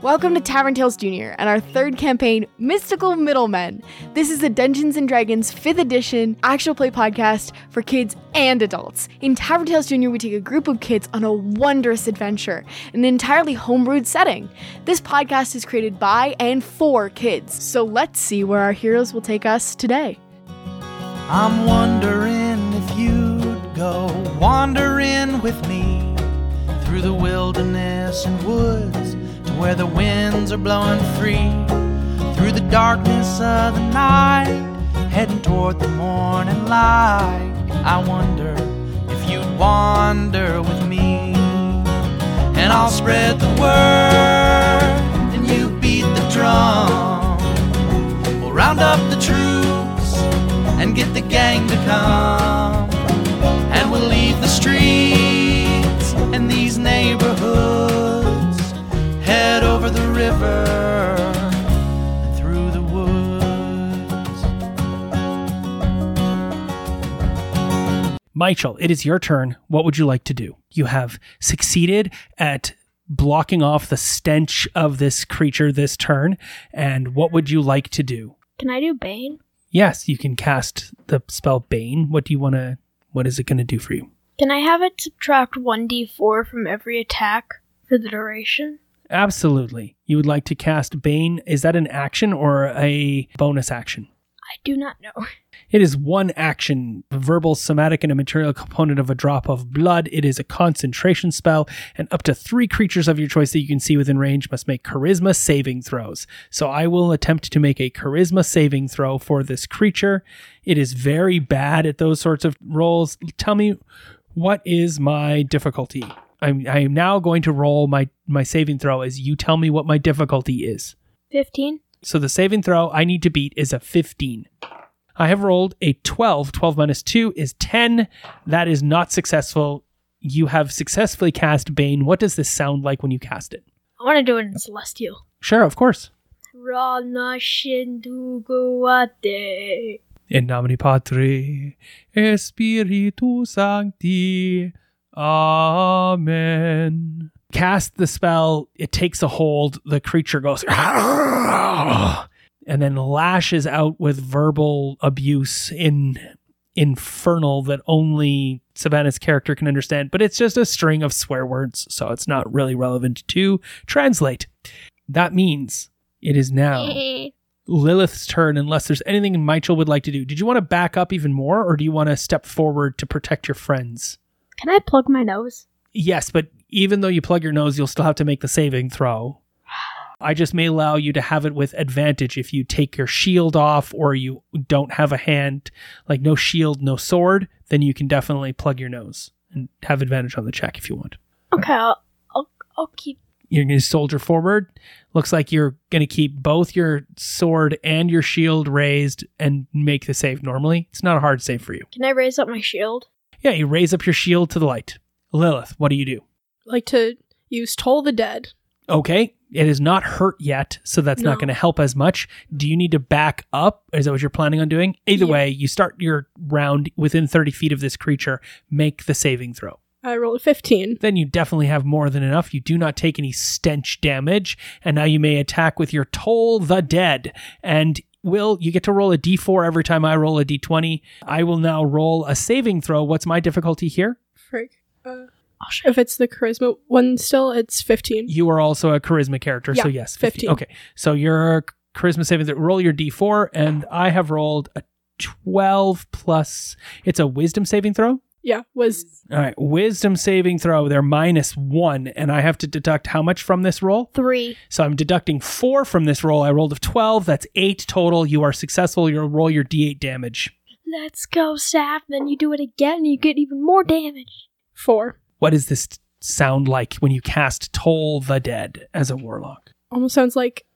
Welcome to Tavern Tales Jr. and our third campaign, Mystical Middlemen. This is a Dungeons and Dragons 5th edition actual play podcast for kids and adults. In Tavern Tales Jr., we take a group of kids on a wondrous adventure in an entirely homebrewed setting. This podcast is created by and for kids, so let's see where our heroes will take us today. I'm wondering if you'd go wandering with me through the wilderness and woods where the winds are blowing free. Through the darkness of the night, heading toward the morning light. I wonder if you'd wander with me. And I'll spread the word, and you beat the drum. We'll round up the troops and get the gang to come. Michael, it is your turn. What would you like to do? You have succeeded at blocking off the stench of this creature this turn, and what would you like to do? Can I do Bane? Yes, you can cast the spell Bane. What do you want to? What is it going to do for you? Can I have it subtract 1d4 from every attack for the duration? Absolutely. You would like to cast Bane. Is that an action or a bonus action? I do not know. It is one action, verbal, somatic, and a material component of a drop of blood. It is a concentration spell, and up to three creatures of your choice that you can see within range must make charisma saving throws. So I will attempt to make a charisma saving throw for this creature. It is very bad at those sorts of rolls. Tell me, what is my difficulty? I'm, I am now going to roll my, my saving throw as you tell me what my difficulty is. 15? So the saving throw I need to beat is a 15. I have rolled a 12. 12 minus 2 is 10. That is not successful. You have successfully cast Bane. What does this sound like when you cast it? I want to do it in Celestial. Sure, of course. Rana Shinduguate. In nomine Patri, et Spiritus Sancti. Amen. Cast the spell. It takes a hold. The creature goes and then lashes out with verbal abuse in infernal that only Savannah's character can understand. But it's just a string of swear words, so it's not really relevant to translate. That means it is now Lilith's turn, unless there's anything Michael would like to do. Did you want to back up even more, or do you want to step forward to protect your friends? Can I plug my nose? Yes, but even though you plug your nose, you'll still have to make the saving throw. I just may allow you to have it with advantage if you take your shield off or you don't have a hand, like no shield, no sword, then you can definitely plug your nose and have advantage on the check if you want. Okay, I'll, I'll, I'll keep. You're going to soldier forward. Looks like you're going to keep both your sword and your shield raised and make the save normally. It's not a hard save for you. Can I raise up my shield? Yeah, you raise up your shield to the light. Lilith, what do you do? like to use Toll the Dead. Okay, it is not hurt yet, so that's not going to help as much. Do you need to back up? Is that what you're planning on doing? Either Yeah. way, you start your round within 30 feet of this creature, make the saving throw. I rolled a 15. Then you definitely have more than enough. You do not take any stench damage, and now you may attack with your Toll the Dead. And Will, you get to roll a d4 every time I roll a d20. I will now roll a saving throw. What's my difficulty here? Frick. Uh, I'll if it's the charisma one still, it's 15. You are also a charisma character, so yes, 15. Okay, so your charisma saving throw. Roll your d4, and I have rolled a 12 plus. It's a wisdom saving throw. Yeah, was All right, wisdom saving throw. They're minus one, and I have to deduct how much from this roll? Three. So I'm deducting four from this roll. I rolled a 12. That's eight total. You are successful. You'll roll your d8 damage. Let's go, Saf. Then you do it again and you get even more damage. 4. What does this sound like when you cast Toll the Dead as a warlock? Almost sounds like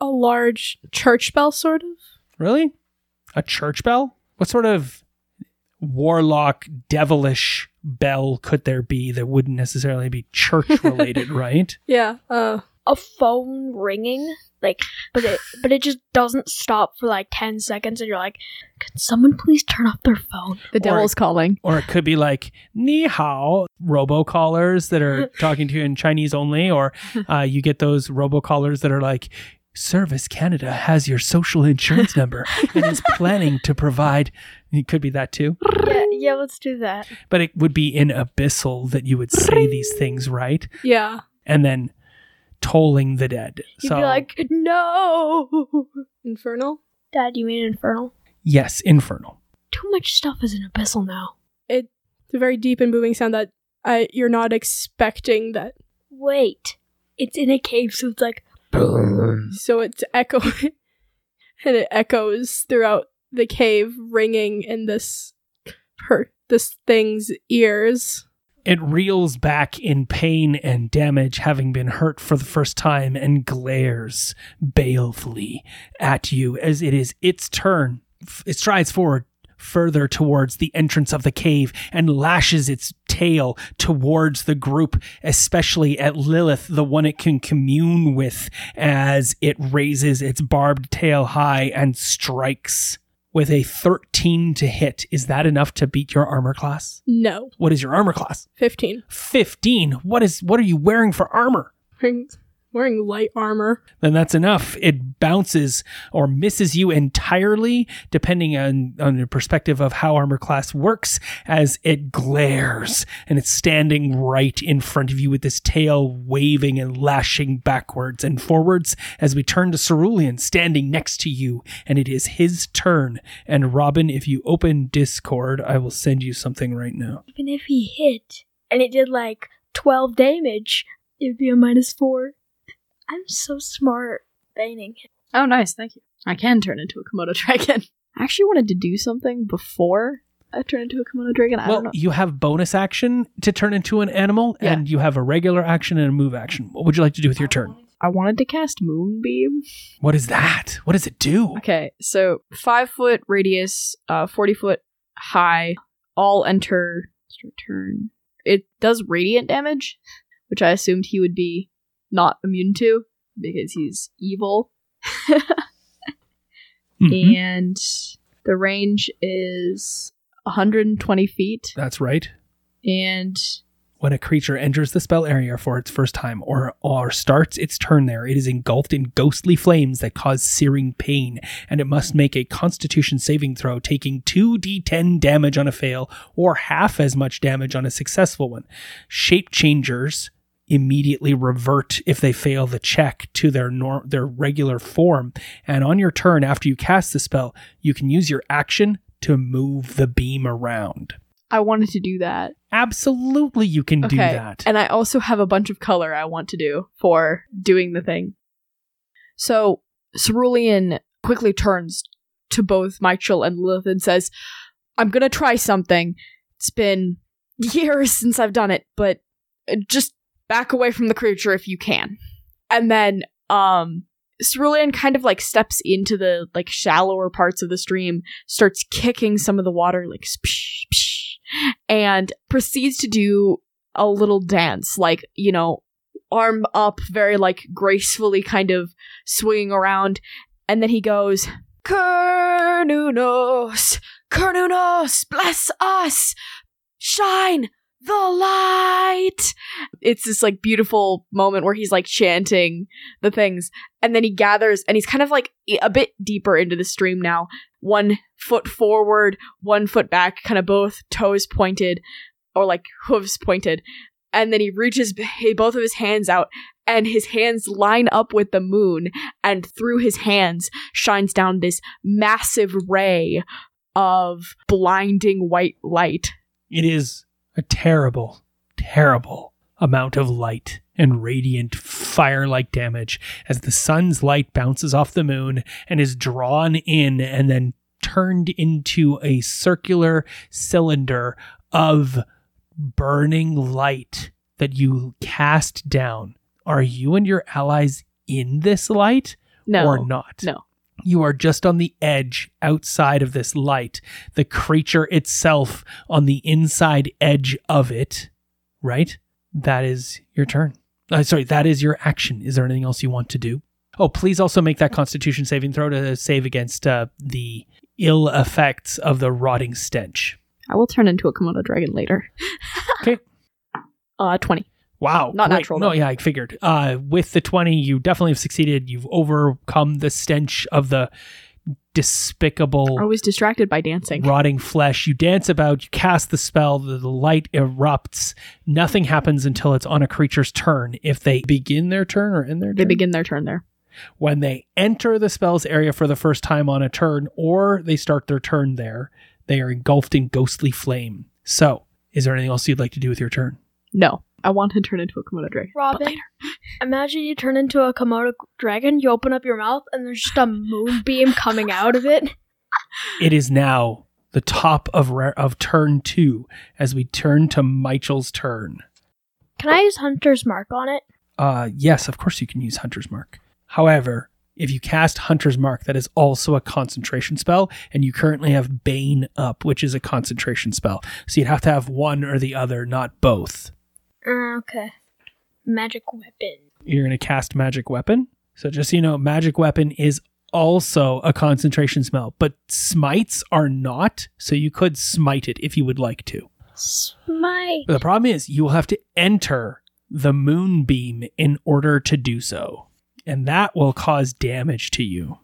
a large church bell, sort of. Really? A church bell? What sort of warlock, devilish bell could there be that wouldn't necessarily be church related, right? Yeah, uh, a phone ringing, like, but it but it just doesn't stop for like ten seconds, and you're like, can someone please turn off their phone? The devil's calling. Or it could be like ni hao robocallers that are talking to you in Chinese only, or uh, you get those robocallers that are like. Service Canada has your social insurance number and is planning to provide. It could be that too, Yeah, yeah, let's do that. but it would be in abyssal that you would say these things, right? Yeah. And then tolling the dead. You'd so be like, no, Infernal. Dad, you mean infernal? yes, infernal. Too much stuff is in abyssal now. It's a very deep and booming sound that uh, you're not expecting that. Wait, it's in a cave, so it's like, So it's echoing, and it echoes throughout the cave, ringing in this per this thing's ears. It reels back in pain and damage, having been hurt for the first time, and glares balefully at you as it is its turn. It strides forward further towards the entrance of the cave and lashes its tail towards the group, especially at Lilith, the one it can commune with, as it raises its barbed tail high and strikes. With a 13 to hit, is that enough to beat your armor class? No, What is your armor class? fifteen. 15. What is what are you wearing for armor? Wearing, wearing light armor. Then that's enough. It bounces or misses you entirely, depending on, on the perspective of how armor class works, as it glares and it's standing right in front of you with this tail waving and lashing backwards and forwards as we turn to Cerulean standing next to you, and it is his turn. And Robin, if you open Discord, I will send you something right now. even if he hit and it did like 12 damage, it'd be a minus four. I'm so smart. Baning. Oh, nice. Thank you. I can turn into a Komodo dragon. I actually wanted to do something before I turn into a Komodo dragon. I well, don't know. you have bonus action to turn into an animal, Yeah. and you have a regular action and a move action. What would you like to do with your turn? I wanted to cast Moonbeam. What is that? What does it do? Okay, so five foot radius, uh, 40 foot high, all enter start turn. It does radiant damage, which I assumed he would be not immune to because he's evil. Mhm. And the range is 120 feet. That's right. And When a creature enters the spell area for its first time or, or starts its turn there, it is engulfed in ghostly flames that cause searing pain, and it must make a constitution saving throw, taking 2d10 damage on a fail or half as much damage on a successful one. Shape changers immediately revert if they fail the check to their nor- their regular form, and on your turn after you cast the spell, you can use your action to move the beam around. I wanted to do that. Absolutely, you can do that. And I also have a bunch of color I want to do for doing the thing. So Cerulean quickly turns to both Michael and Lilith and says, I'm gonna try something. It's been years since I've done it, but uh, just back away from the creature if you can. And then um Cerulean kind of like steps into the like shallower parts of the stream, starts kicking some of the water like spsh, spsh, and proceeds to do a little dance, like, you know, arm up, very like gracefully kind of swinging around. And then he goes, Cernunnos, Cernunnos, bless us, shine the light. It's this like beautiful moment where he's like chanting the things. And then he gathers and he's kind of like a bit deeper into the stream now. One foot forward, one foot back, kind of both toes pointed or like hooves pointed. And then he reaches b- both of his hands out, and his hands line up with the moon. And through his hands shines down this massive ray of blinding white light. It is a terrible, terrible amount of light and radiant fire like damage as the sun's light bounces off the moon and is drawn in and then turned into a circular cylinder of burning light that you cast down. Are you and your allies in this light No. or not? No. You are just on the edge outside of this light. The creature itself on the inside edge of it, right? That is your turn. Uh, sorry, that is your action. Is there anything else you want to do? Oh, please also make that Constitution saving throw to save against uh, the ill effects of the rotting stench. I will turn into a Komodo dragon later. Okay. Uh, 20. Wow. Not great. natural, No, though. yeah, I figured. Uh, with the 20, you definitely have succeeded. You've overcome the stench of the despicable I was distracted by dancing. rotting flesh. You dance about, you cast the spell, the, the light erupts. Nothing happens until it's on a creature's turn. If they begin their turn or end their turn. They begin their turn there. when they enter the spell's area for the first time on a turn or they start their turn there, they are engulfed in ghostly flame. So, is there anything else you'd like to do with your turn? No. I want to turn into a Komodo dragon. Robin, imagine you turn into a Komodo dragon, you open up your mouth, and there's just a moonbeam coming out of it. It is now the top of ra- of turn 2 as we turn to Michel's turn. Can I use Hunter's Mark on it? Uh yes, of course you can use Hunter's Mark. However, if you cast Hunter's Mark, that is also a concentration spell, and you currently have Bane up, which is a concentration spell. So you'd have to have one or the other, not both. Uh, okay. Magic weapon. you're going to cast magic weapon. So just so you know, magic weapon is also a concentration spell, but smites are not. So you could smite it if you would like to. Smite. But the problem is you will have to enter the moonbeam in order to do so. And that will cause damage to you.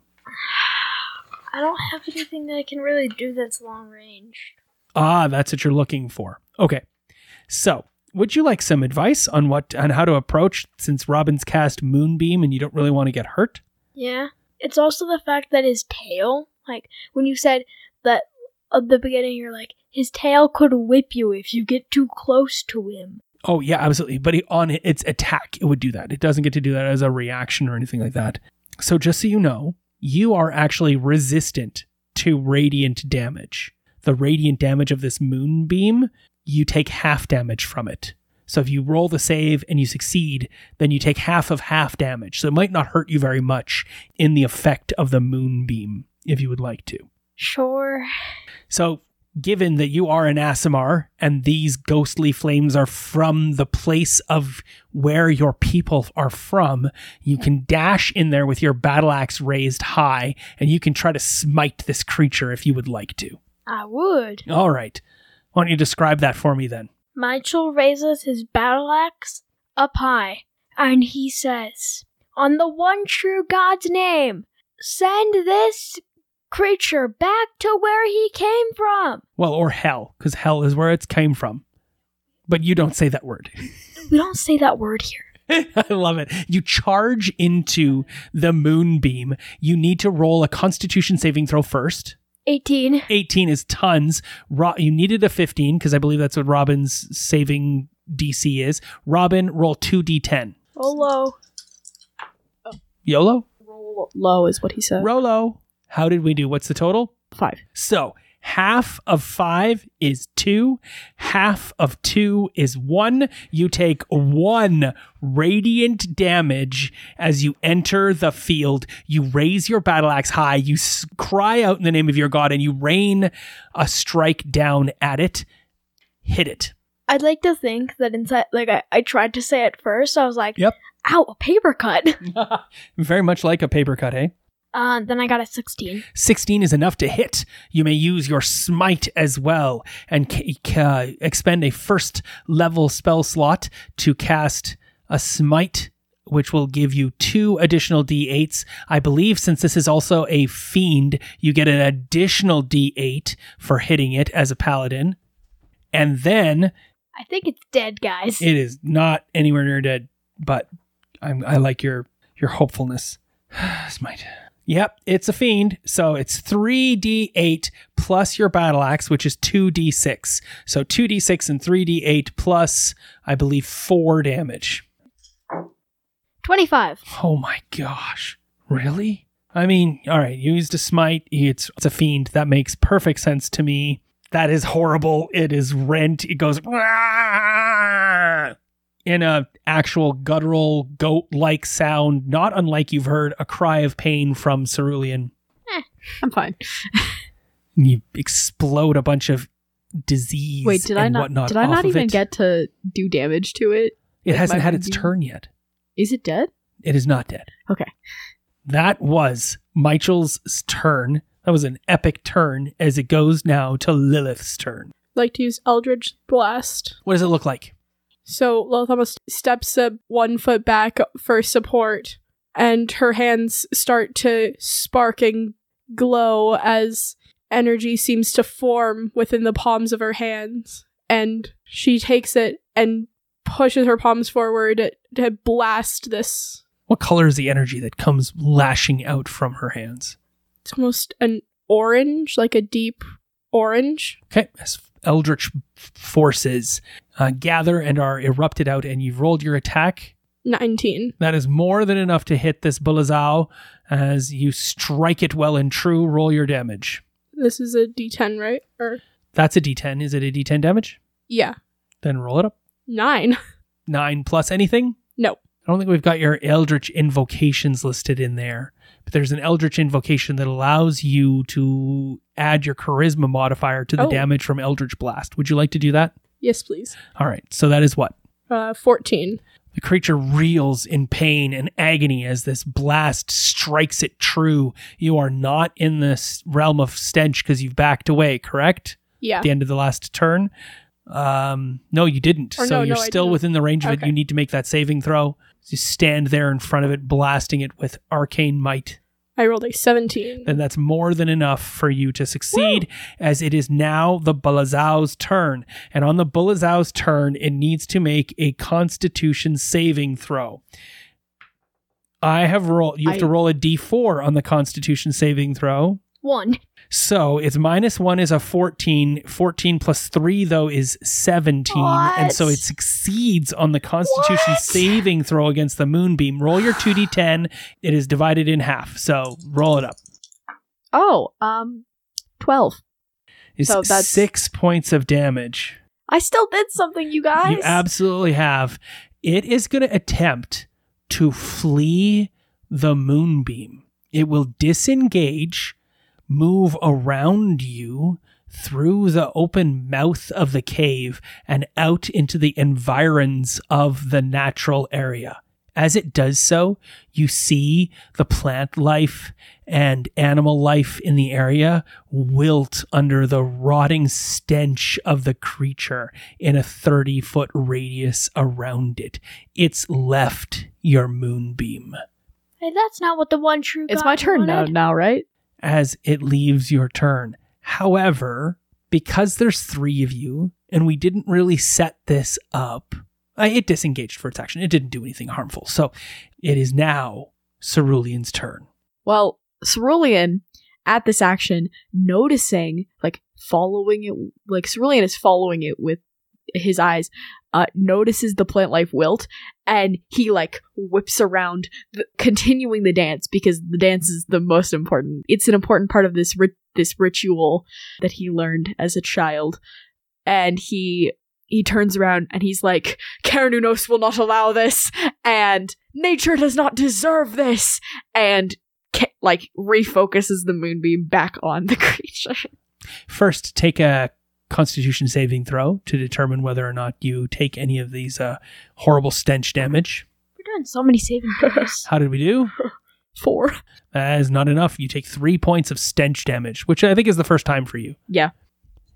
I don't have anything that I can really do that's long range. Ah, that's what you're looking for. Okay. So, would you like some advice on what on how to approach since Robin's cast moonbeam and you don't really want to get hurt? Yeah. It's also the fact that his tail, like when you said that at the beginning, you're like, his tail could whip you if you get too close to him. Oh yeah, absolutely. But it, on its attack, it would do that. It doesn't get to do that as a reaction or anything like that. So just so you know, you are actually resistant to radiant damage. The radiant damage of this moonbeam, you take half damage from it. So if you roll the save and you succeed, then you take half of half damage. So it might not hurt you very much in the effect of the moonbeam if you would like to. Sure. So, given that you are an Aasimar and these ghostly flames are from the place of where your people are from, you can dash in there with your battle axe raised high and you can try to smite this creature if you would like to. I would. All right. Why don't you describe that for me then? Michael raises his battle axe up high, and he says, On the one true God's name, send this creature back to where he came from. Well, or hell, because hell is where it came from. But you don't say that word. We don't say that word here. I love it. You charge into the moonbeam. You need to roll a constitution saving throw first. 18. 18 is tons. Ro- you needed a 15 because I believe that's what Robin's saving DC is. Robin, roll 2d10. Oh, low. YOLO? Roll low is what he said. Rolo. How did we do? What's the total? Five. So half of five is two. Half of two is one. You take one radiant damage as you enter the field. You raise your battle axe high. You s- cry out in the name of your god and you rain a strike down at it. Hit it. I'd like to think that inside, like, I, I tried to say it first. I was like, Yep. ow, a paper cut. Very much like a paper cut, eh? Uh, then I got a 16. 16 is enough to hit. You may use your smite as well and c- c- uh, expend a first level spell slot to cast a smite, which will give you two additional d8s. I believe since this is also a fiend, you get an additional d8 for hitting it as a paladin. And then I think it's dead, guys. it is not anywhere near dead, but I'm, I like your your hopefulness. Smite. Yep, it's a fiend. So it's 3d8 plus your battle axe, which is 2d6. So 2d6 and 3d8 plus, I believe, 4 damage. 25. Oh my gosh. Really? I mean, all right, you used a smite. It's, it's a fiend. That makes perfect sense to me. That is horrible. It is rent. It goes in a actual guttural goat-like sound, not unlike you've heard a cry of pain from Cerulean. Eh, I'm fine. You explode a bunch of disease. Wait, did I not? Did I not even it. get to do damage to it? It Like hasn't had its turn yet. Is it dead? It is not dead. Okay. That was Michel's turn. That was an epic turn as it goes now to Lilith's turn. like to use Eldritch Blast. What does it look like? So Lilith almost steps a one foot back for support, and her hands start to spark and glow as energy seems to form within the palms of her hands. And she takes it and pushes her palms forward to blast this. What color is the energy that comes lashing out from her hands? It's almost an orange, like a deep orange. Okay, as eldritch forces uh, gather and are erupted out, and you've rolled your attack. 19. That is more than enough to hit this Buluzau as you strike it well and true. Roll your damage. This is a d10, right? Or, That's a d10. Is it a d10 damage? yeah. Then roll it up. 9. Nine plus anything? I don't think we've got your Eldritch invocations listed in there, but there's an Eldritch invocation that allows you to add your charisma modifier to the Oh. damage from Eldritch Blast. Would you like to do that? Yes, please. All right, so that is what? Uh, 14. The creature reels in pain and agony as this blast strikes it true. You are not in this realm of stench because you've backed away, correct? Yeah. At the end of the last turn. Um, no, you didn't. Or so no, you're no, still within the range of it. You need to make that saving throw. You stand there in front of it, blasting it with arcane might. I rolled a 17. Then that's more than enough for you to succeed, as it is now the Buluzau's turn. And on the Buluzau's turn, it needs to make a Constitution saving throw. I have rolled. You have to roll a d4 on the Constitution saving throw. One. So it's minus one is a 14. 14 plus three, though, is 17. And so it succeeds on the Constitution What? saving throw against the moonbeam. Roll your 2d10. It is divided in half. So roll it up. Oh, um, 12. Is So that's- six points of damage. I still did something, you guys. You absolutely have. It is going to attempt to flee the moonbeam. It will disengage, move around you through the open mouth of the cave and out into the environs of the natural area. As it does so, you see the plant life and animal life in the area wilt under the rotting stench of the creature in a 30 foot radius around it. It's left your moonbeam. Hey, that's not what the one true It's God my turn now, now, right? As it leaves your turn. However, because there's three of you and we didn't really set this up, it disengaged for its action. It didn't do anything harmful. So it is now Cerulean's turn. Well, Cerulean, at this action, noticing, like, following it, like, Cerulean is following it with his eyes, uh, notices the plant life wilt, and he, like, whips around, the, continuing the dance, because the dance is the most important. It's an important part of this, rit- this ritual that he learned as a child. And he, he turns around and he's like, Karanunos will not allow this, and nature does not deserve this, and ca- like refocuses the moonbeam back on the creature. First, take a constitution saving throw to determine whether or not you take any of these uh, horrible stench damage. We're doing so many saving throws. How did we do? Four. That is not enough. You take three points of stench damage, which I think is the first time for you. Yeah.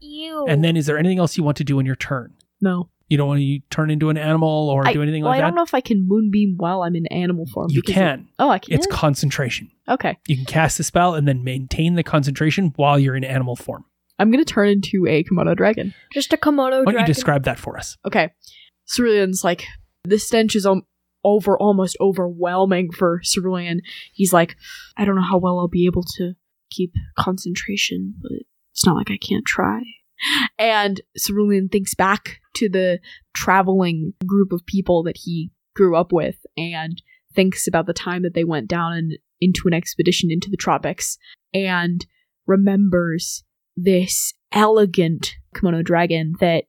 Ew. And then, is there anything else you want to do in your turn? No. You don't want to turn into an animal or I, do anything well, like that? I don't know if I can moonbeam while I'm in animal form. You can. it- oh, I can. It's concentration. okay. You can cast the spell and then maintain the concentration while you're in animal form. I'm gonna turn into a Komodo dragon. Just a Komodo dragon. Why don't dragon. you describe that for us? Okay. Cerulean's like, the stench is over almost overwhelming for Cerulean. He's like, I don't know how well I'll be able to keep concentration, but it's not like I can't try. And Cerulean thinks back to the traveling group of people that he grew up with and thinks about the time that they went down and into an expedition into the tropics and remembers this elegant Komodo dragon that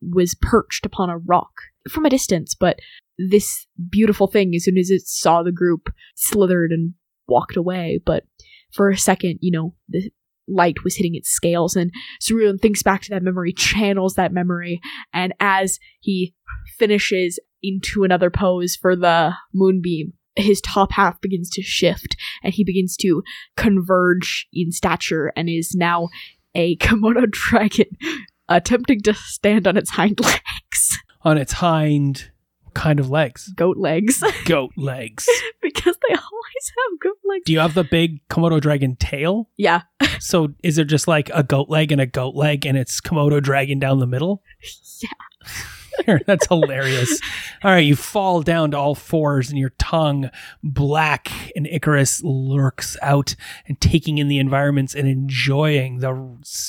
was perched upon a rock from a distance, but this beautiful thing, as soon as it saw the group, slithered and walked away. But for a second, you know, the light was hitting its scales, and Cerulean thinks back to that memory, channels that memory, and as he finishes, into another pose for the moonbeam, his top half begins to shift and he begins to converge in stature and is now a Komodo dragon attempting to stand on its hind legs. On its hind kind of legs. Goat legs. Goat legs. because they always have goat legs. Do you have the big Komodo dragon tail? Yeah. So is there just like a goat leg and a goat leg and it's Komodo dragon down the middle? Yeah. That's hilarious. All right, you fall down to all fours and your tongue black and Icarus lurks out and taking in the environments and enjoying the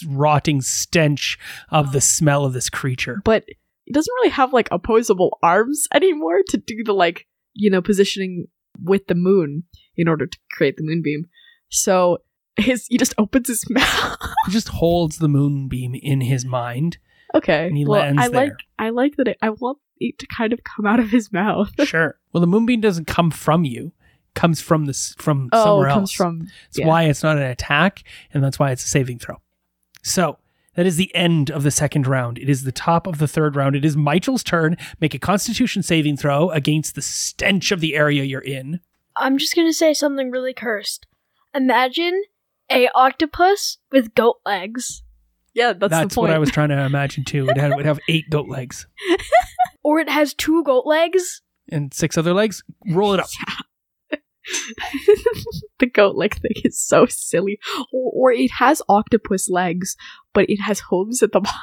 rotting stench of the smell of this creature. But he doesn't really have like opposable arms anymore to do the like, you know, positioning with the moon in order to create the moonbeam. So his he just opens his mouth. He just holds the moonbeam in his mind. Okay. And he well, lands I like. I like that it, I want it to kind of come out of his mouth. Sure. Well, the moonbeam doesn't come from you. It comes from this from oh, somewhere comes else. from That's yeah. why it's not an attack, and that's why it's a saving throw. So that is the end of the second round. It is the top of the third round. It is Michael's turn. Make a Constitution saving throw against the stench of the area you're in. I'm just gonna say something really cursed. Imagine a octopus with goat legs, Yeah, that's, That's, the point. what I was trying to imagine too. It had, would have eight goat legs or it has two goat legs. and six other legs. Roll it up. the goat leg thing is so silly. Or, or it has octopus legs, but it has hooves at the bottom.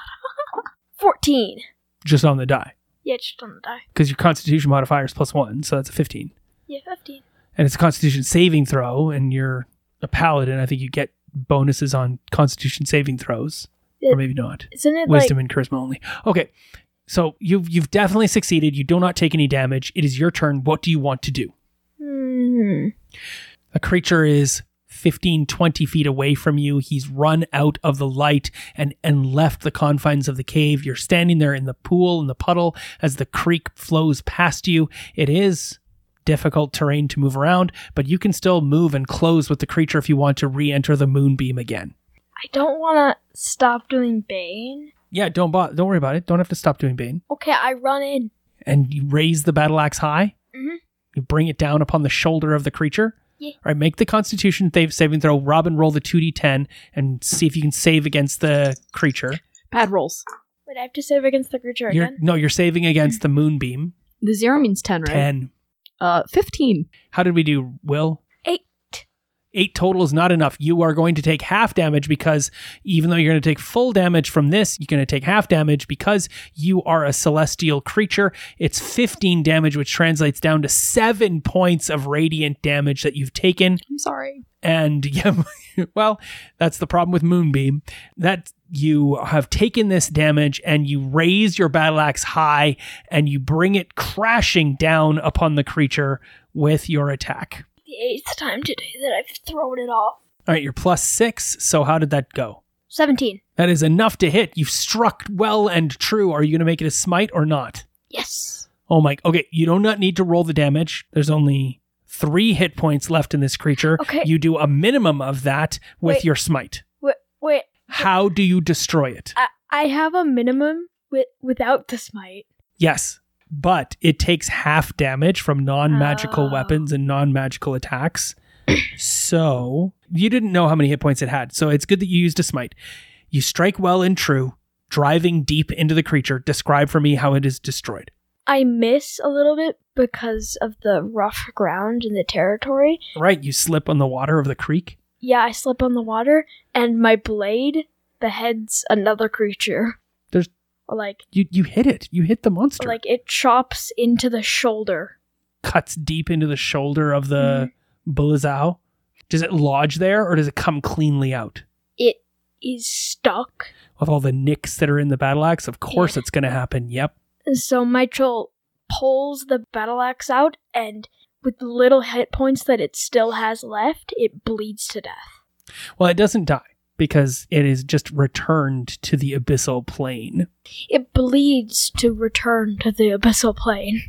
Fourteen. just on the die Yeah, just on the die. because your Constitution modifier is plus one, so that's a fifteen. Yeah, fifteen. and it's a Constitution saving throw, and you're a paladin. I think you get bonuses on Constitution saving throws, or maybe not. Isn't it Wisdom like and charisma only. Okay, so you've you've definitely succeeded. You do not take any damage. It is your turn. What do you want to do? hmm, A creature is 15, 20 feet away from you. He's run out of the light and, and left the confines of the cave. You're standing there in the pool, in the puddle, as the creek flows past you. It is difficult terrain to move around, but you can still move and close with the creature if you want to re enter the moonbeam again. I don't want to stop doing Bane. Yeah, don't bo- don't worry about it. Don't have to stop doing Bane. Okay, I run in. And you raise the battle axe high. Mhm. You bring it down upon the shoulder of the creature. Yeah. All right, make the Constitution save saving throw. Robin, roll the two d10 and see if you can save against the creature. Bad rolls. Wait, I have to save against the creature You're again. no, you're saving against the moonbeam. The zero means 10, right? Ten. Uh, 15. How did we do, Will? Eight. Total is not enough. You are going to take half damage because even though you're going to take full damage from this, you're going to take half damage because you are a celestial creature. It's 15 damage, which translates down to seven points of radiant damage that you've taken. I'm sorry. And yeah, well, that's the problem with Moonbeam. That you have taken this damage and you raise your battle axe high and you bring it crashing down upon the creature with your attack. The eighth time today that I've thrown it off. All right, you're plus six. So how did that go? Seventeen. That is enough to hit. You've struck well and true. Are you going to make it a smite or not? Yes. Oh my. Okay, you do not need to roll the damage. There's only three hit points left in this creature. Okay. You do a minimum of that with Wait. your smite. Wait, wait. How do you destroy it? I, I have a minimum with without the smite. Yes, but it takes half damage from non magical Oh. weapons and non magical attacks. so you didn't know how many hit points it had. So it's good that you used a smite. You strike well and true, driving deep into the creature. Describe for me how it is destroyed. I miss a little bit because of the rough ground in the territory. Right, you slip on the water of the creek. Yeah, I slip on the water, and my blade beheads another creature. Or like, You you hit it. You hit the monster. like it chops into the shoulder. Cuts deep into the shoulder of the mm-hmm. Buluzau. Does it lodge there or does it come cleanly out? It is stuck. With all the nicks that are in the battle axe, of course Yeah. it's gonna happen. Yep. So Mitchell pulls the battle axe out, and with the little hit points that it still has left, it bleeds to death. Well, it doesn't die because it is just returned to the abyssal plane. It bleeds to return to the abyssal plane.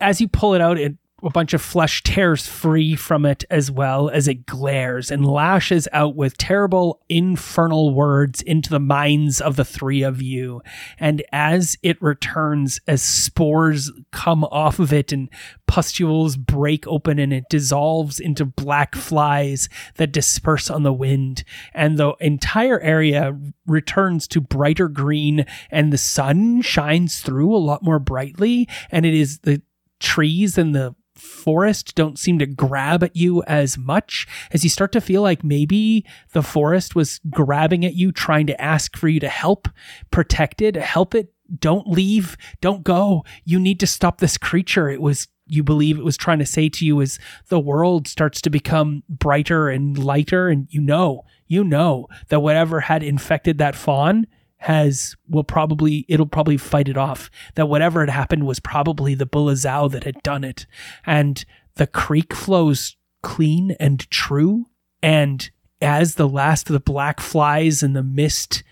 As you pull it out, it a bunch of flesh tears free from it as well as it glares and lashes out with terrible infernal words into the minds of the three of you. And as it returns, as spores come off of it and pustules break open and it dissolves into black flies that disperse on the wind, and the entire area returns to brighter green and the sun shines through a lot more brightly, and it is the trees and the forest don't seem to grab at you as much as you start to feel like maybe the forest was grabbing at you trying to ask for you to help protect it help it. Don't leave. Don't go. You need to stop this creature. It was you believe it was trying to say to you as the world starts to become brighter and lighter. And you know you know that whatever had infected that fawn has will probably it'll probably fight it off. That whatever had happened was probably the Buluzau that had done it. And the creek flows clean and true. And as the last of the black flies and the mist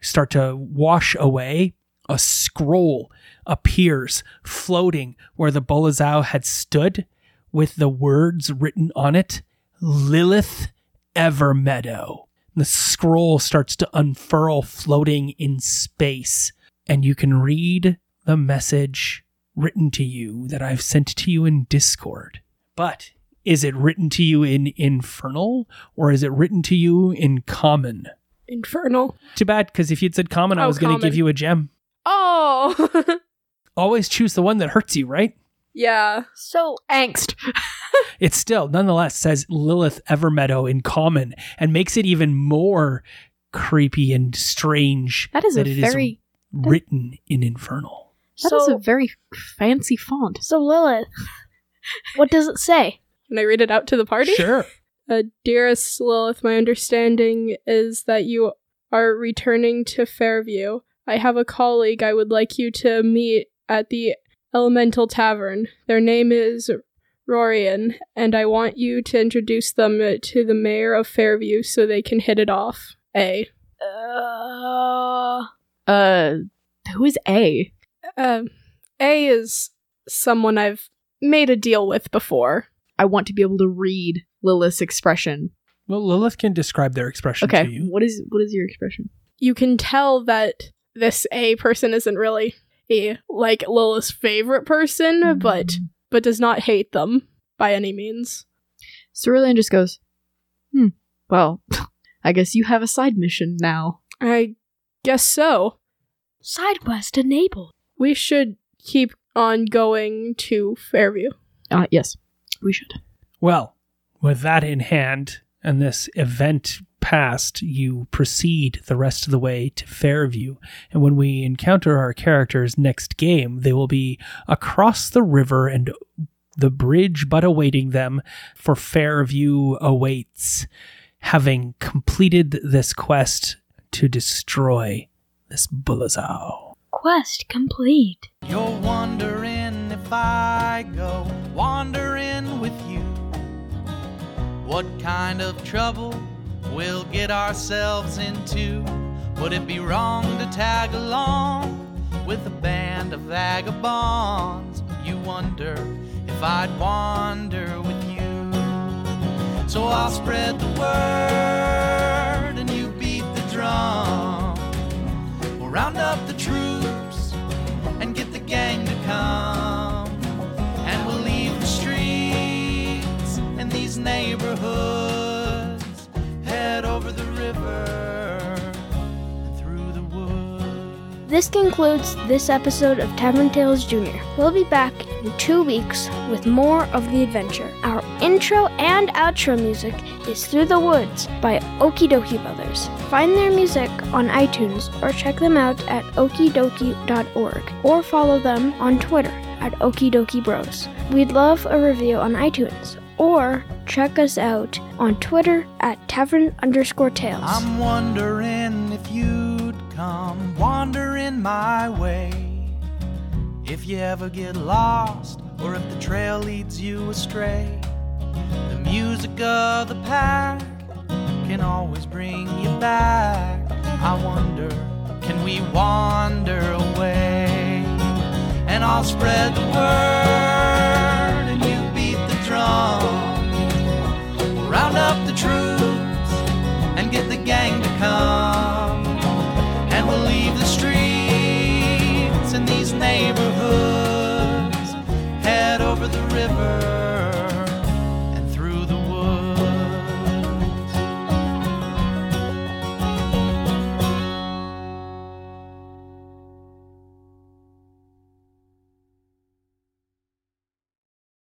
start to wash away a scroll appears floating where the Buluzau had stood with the words written on it lilith evermeadow the scroll starts to unfurl floating in space, and you can read the message written to you that I've sent to you in Discord. But is it written to you in Infernal or is it written to you in Common? Infernal. Too bad, because if you'd said Common, I Oh, was going to give you a gem. Oh. Always choose the one that hurts you, right? Yeah. So Angst. It still, nonetheless, says Lilith Evermeadow in Common and makes it even more creepy and strange That is a it is very written in Infernal. that is so a very fancy font. so Lilith. What does it say? Can I read it out to the party? Sure. Uh, dearest Lilith, my understanding is that you are returning to Fairview. I have a colleague I would like you to meet at the Elemental Tavern. Their name is Rorian, and I want you to introduce them uh, to the mayor of Fairview so they can hit it off. A. Uh, Uh, who is A? Um, A is someone I've made a deal with before. I want to be able to read Lilith's expression. Well, Lilith can describe their expression Okay, to you. what is what is your expression? you can tell that this A person isn't really a like Lilith's favorite person, but but does not hate them by any means. Cerulean just goes, "Hmm. Well, I guess you have a side mission now." I guess so. side quest enabled. We should keep on going to Fairview. Uh, yes, we should. Well, with that in hand and this event past, you proceed the rest of the way to Fairview. And when we encounter our characters next game, they will be across the river and the bridge but awaiting them for Fairview awaits, having completed this quest to destroy this Buluzau. Quest complete. You're wondering if I go wandering with you. What kind of trouble we'll get ourselves into? Would it be wrong to tag along with a band of vagabonds? You wonder if I'd wander with you. So I'll spread the word and you beat the drum. We'll round up the troops and get the gang to come. And we'll leave the streets and these neighborhoods. This concludes this episode of Tavern Tales Jr. We'll be back in two weeks with more of the adventure. Our intro and outro music is Through the Woods by Okee Dokee Brothers. Find their music on iTunes or check them out at okeedokee.org or follow them on Twitter at Okee Dokee Bros. We'd love a review on iTunes or check us out on Twitter at Tavern underscore Tales. I'm wondering if you'd come wandering my way. If you ever get lost, or if the trail leads you astray, the music of the pack can always bring you back. I wonder, can we wander away? And I'll spread the word, round up the troops and get the gang to come. And we'll leave the streets in these neighborhoods, head over the river.